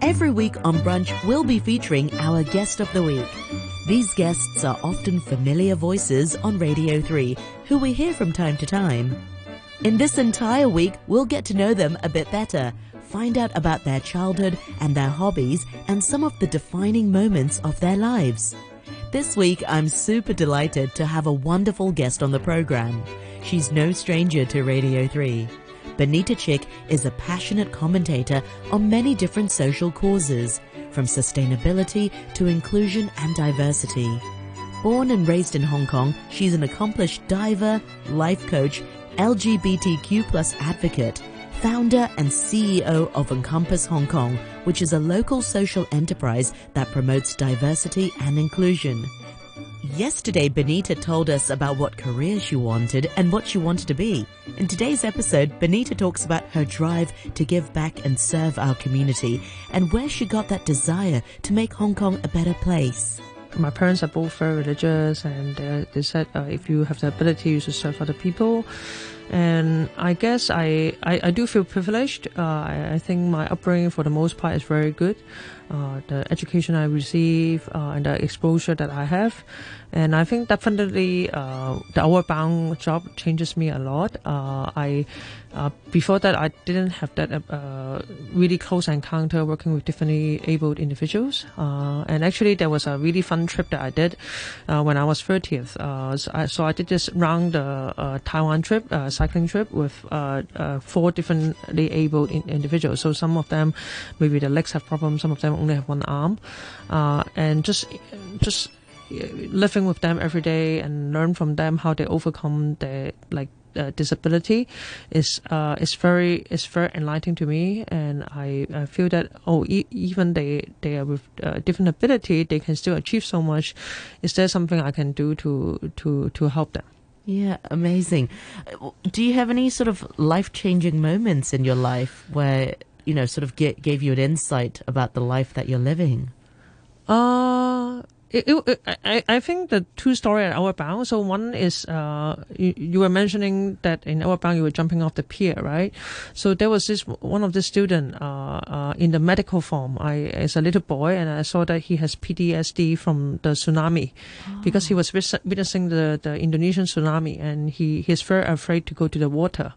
Every week on Brunch, we'll be featuring our guest of the week. These guests are often familiar voices on Radio 3 who we hear from time to time. In this entire week, we'll get to know them a bit better, find out about their childhood and their hobbies and some of the defining moments of their lives. This week, I'm super delighted to have a wonderful guest on the program. She's no stranger to Radio 3. Benita Chick is a passionate commentator on many different social causes, from sustainability to inclusion and diversity. Born and raised in Hong Kong, she's an accomplished diver, life coach, LGBTQ plus advocate, founder and CEO of Encompass Hong Kong, which is a local social enterprise that promotes diversity and inclusion. Yesterday, Benita told us about what career she wanted and what she wanted to be. In today's episode, Benita talks about her drive to give back and serve our community and where she got that desire to make Hong Kong a better place. My parents are both very religious, and uh, they said uh, if you have the ability, you should serve other people. And I guess I, I, I do feel privileged. Uh, I, I think my upbringing, for the most part, is very good. Uh, the education I receive uh, and the exposure that I have. And I think definitely uh, the outward bound job changes me a lot. Uh, I uh, before that I didn't have that really close encounter working with differently abled individuals. and actually there was a really fun trip that I did when I was 30th. So I, so, I, did this round the Taiwan trip, cycling trip with four differently abled in- individuals. So some of them maybe the legs have problems, some of them only have one arm, uh, and just just living with them every day and learn from them how they overcome their like uh, disability is uh, is very is very enlightening to me, and I, I feel that oh e- even they they are with uh, different ability, they can still achieve so much. Is there something I can do to to to help them? Yeah, amazing. Do you have any sort of life changing moments in your life where you know, sort of get, gave you an insight about the life that you're living? Uh, it, it, I, I think the two story at Outward Bound. So one is uh, you, you were mentioning that in Outward Bound you were jumping off the pier, right? So there was this one of the student uh, uh, in the medical form. I as a little boy, and I saw that he has PTSD from the tsunami oh. because he was witnessing the, the Indonesian tsunami, and he he's very afraid to go to the water.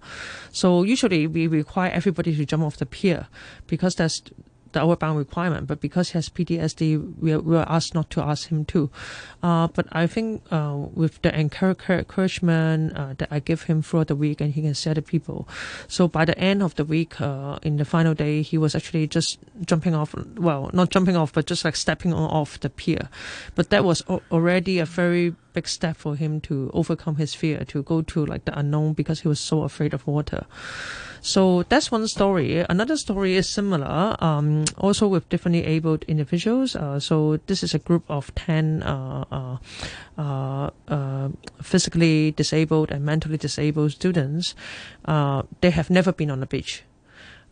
So usually we require everybody to jump off the pier because that's the outward bound requirement, but because he has PTSD, we are, we are asked not to ask him to. Uh, but I think uh, with the encouragement uh, that I give him throughout the week, and he can share to people. So by the end of the week, uh, in the final day, he was actually just jumping off. Well, not jumping off, but just like stepping on off the pier. But that was already a very big step for him to overcome his fear, to go to like the unknown because he was so afraid of water. So that's one story. Another story is similar, um, also with differently abled individuals. Uh, so this is a group of 10 uh, uh, physically disabled and mentally disabled students. Uh, they have never been on the beach.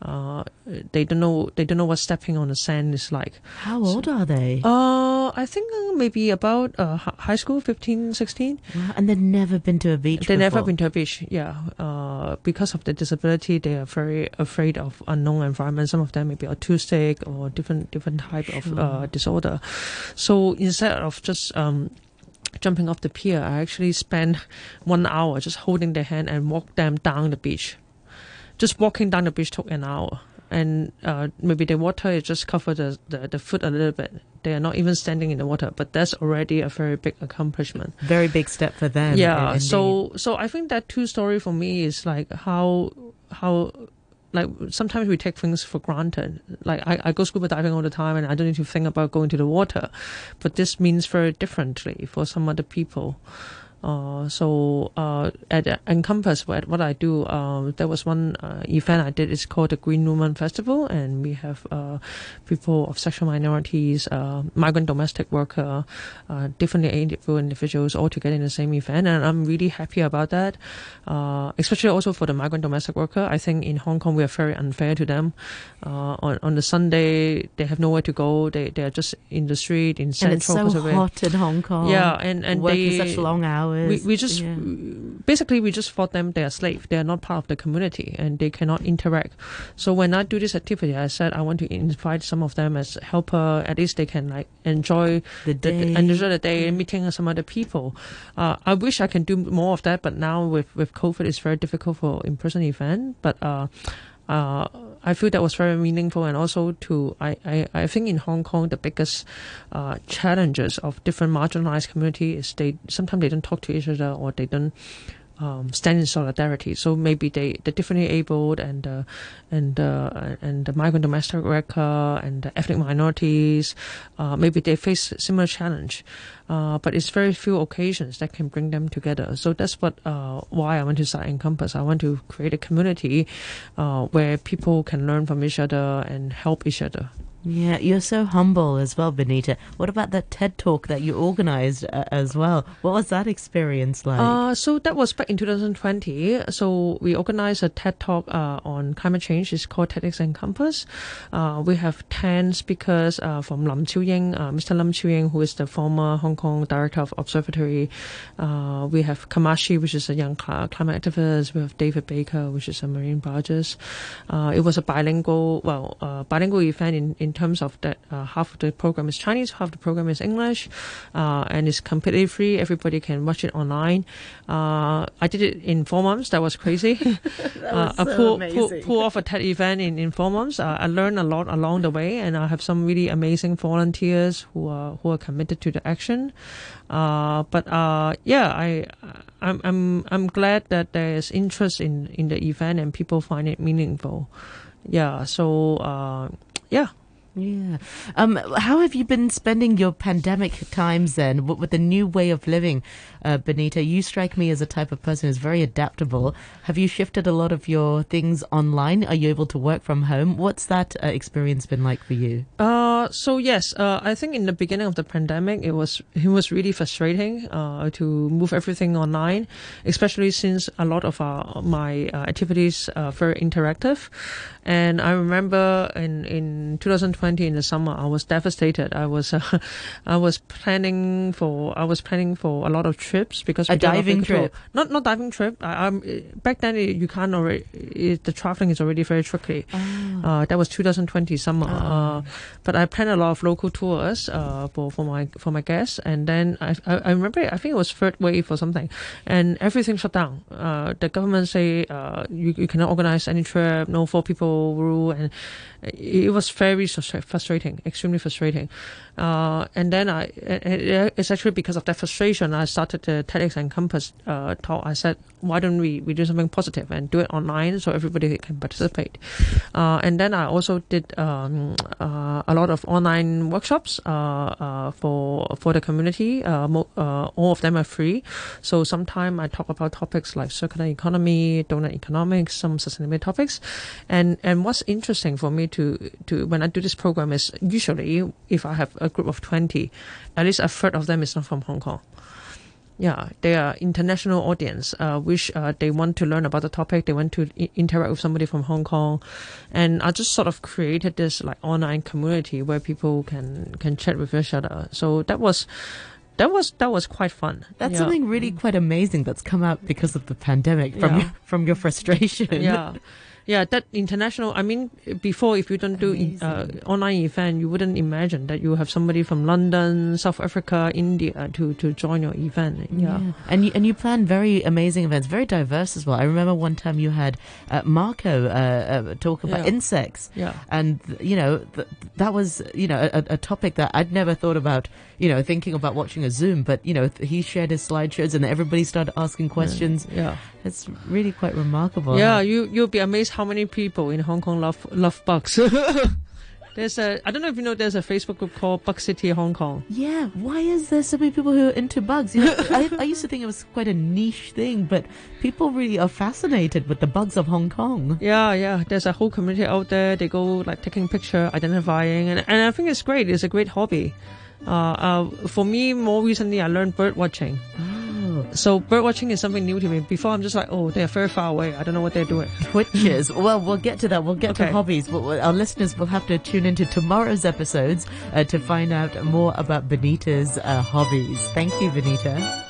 Uh, they don't know they don't know what stepping on the sand is like. How old so, are they? Uh, I think uh, maybe about uh, high school, 15, 16. Wow. And they've never been to a beach. They've never been to a beach. Yeah. Uh, because of the disability, they are very afraid of unknown environment. Some of them may be autistic or different different type sure. of uh, disorder. So instead of just um, jumping off the pier, I actually spent one hour just holding their hand and walk them down the beach just walking down the beach took an hour. And uh, maybe the water is just cover the, the, the foot a little bit. They are not even standing in the water, but that's already a very big accomplishment. Very big step for them. Yeah. Indeed. So so I think that two story for me is like how how like sometimes we take things for granted. Like I, I go scuba diving all the time and I don't need to think about going to the water. But this means very differently for some other people. Uh, so uh, at Encompass, what, what I do, uh, there was one uh, event I did. It's called the Green Woman Festival, and we have uh, people of sexual minorities, uh, migrant domestic worker, uh, differently able individuals all together in the same event, and I'm really happy about that. Uh, especially also for the migrant domestic worker, I think in Hong Kong we are very unfair to them. Uh, on on the Sunday they have nowhere to go. They they are just in the street in And central. it's so hot in Hong Kong. Yeah, and and working they such long hours. We, we just Yeah. basically we just thought them. They're slave. They are not part of the community and they cannot interact. So when i do this activity i said i want to invite some of them as helper. At least they can like enjoy the day. the enjoy the day and meeting some other people. Uh, i wish i can do more of that but now with with covid it's very difficult for in-person event. But uh uh, I feel that was very meaningful, and also to I, I, I think in Hong Kong the biggest uh, challenges of different marginalized community is they sometimes they don't talk to each other or they don't um, stand in solidarity. So maybe they the differently abled and uh, and uh, and the migrant domestic worker and the ethnic minorities, uh, maybe they face similar challenge. Uh, but it's very few occasions that can bring them together. So that's what uh, why I want to start Encompass. I want to create a community uh, where people can learn from each other and help each other. Yeah, you're so humble as well, Benita. What about that TED talk that you organized uh, as well? What was that experience like? Uh, so that was back in 2020. So we organized a TED talk uh, on climate change. It's called TEDx. Uh, we have 10 speakers uh, from Lam Chiu Ying, uh, Mr. Lam Chiu Ying, who is the former Hong Kong director of Observatory. Uh, we have Kamashi, which is a young cl- climate activist. We have David Baker, which is a marine biologist. Uh, it was a bilingual, well, uh, bilingual event in, in terms of that uh, half of the program is Chinese, half the program is English, uh, and it's completely free. Everybody can watch it online. Uh, I did it in four months. That was crazy. uh, I so pull, pull, amazing. pull off a TED event in, in four months. Uh, I learned a lot along the way, and I have some really amazing volunteers who are who are committed to the action. Uh, but uh, yeah, I I'm I'm I'm glad that there is interest in in the event and people find it meaningful. Yeah. So uh, yeah. Yeah. Um, how have you been spending your pandemic times then with, the new way of living, uh, Benita? You strike me as a type of person who's very adaptable. Have you shifted a lot of your things online? Are you able to work from home? What's that uh, experience been like for you? Uh, so yes, uh, I think in the beginning of the pandemic, it was it was really frustrating uh, to move everything online, especially since a lot of our, my uh, activities are very interactive. And I remember in in 2020 in the summer, I was devastated. I was uh, I was planning for I was planning for a lot of trips because A we did lot of diving trip? Not not diving trip. I, I'm back then you can't already it, the traveling is already very tricky. Uh, that was 2020 summer. Uh, but I planned a lot of local tours uh, for, for my for my guests, and then I, I I remember I think it was third wave or something, and everything shut down. Uh, the government say uh, you you cannot organize any trip, no four people rule, and it, was very frustrating, extremely frustrating. Uh, and then I it, it- it's actually because of that frustration I started the TEDx Encompass uh, talk. I said why don't we we do something positive and do it online so everybody can participate. Uh, and then I also did um, uh, a lot of online workshops uh, uh, for for the community. Uh, mo- uh, all of them are free. So sometimes I talk about topics like circular economy, donut economics, some sustainability topics. And and what's interesting for me to to when I do this program is usually if I have a group of twenty, at least a third of them is not from Hong Kong. Yeah, they are international audience, uh, which uh, they want to learn about the topic. They want to I- interact with somebody from Hong Kong, and I just sort of created this like online community where people can can chat with each other. So that was that was that was quite fun. That's Yeah. something really quite amazing that's come out because of the pandemic from Yeah. your, from your frustration. yeah yeah that international i mean before if you don't do uh, online event you wouldn't imagine that you have somebody from london south africa india to to join your event yeah, And you, and you plan very amazing events, very diverse as well. I remember one time you had uh, Marco uh, uh, talk about Yeah. insects. Yeah. And, you know, th- that was, you know, a, a topic that I'd never thought about, you know, thinking about watching a Zoom. But, you know, th- he shared his slideshows and everybody started asking questions. yeah It's really quite remarkable. yeah you you'll be amazed how many people in hong kong love love bugs There's a I don't know if you know there's a Facebook group called Bug City Hong Kong. Yeah, why is there so many people who are into bugs? You know, I, I used to think it was quite a niche thing, but people really are fascinated with the bugs of Hong Kong. Yeah, yeah. There's a whole community out there. They go like taking picture, identifying, and and I think it's great. It's a great hobby. Uh, uh, for me, more recently, I learned bird watching. So bird watching is something new to me. Before, I'm just like, oh, they're very far away. I don't know what they're doing. twitches. well, we'll get to that. We'll get to hobbies. But our listeners will have to tune into tomorrow's episodes uh, to find out more about Benita's uh, hobbies. Thank you, Benita.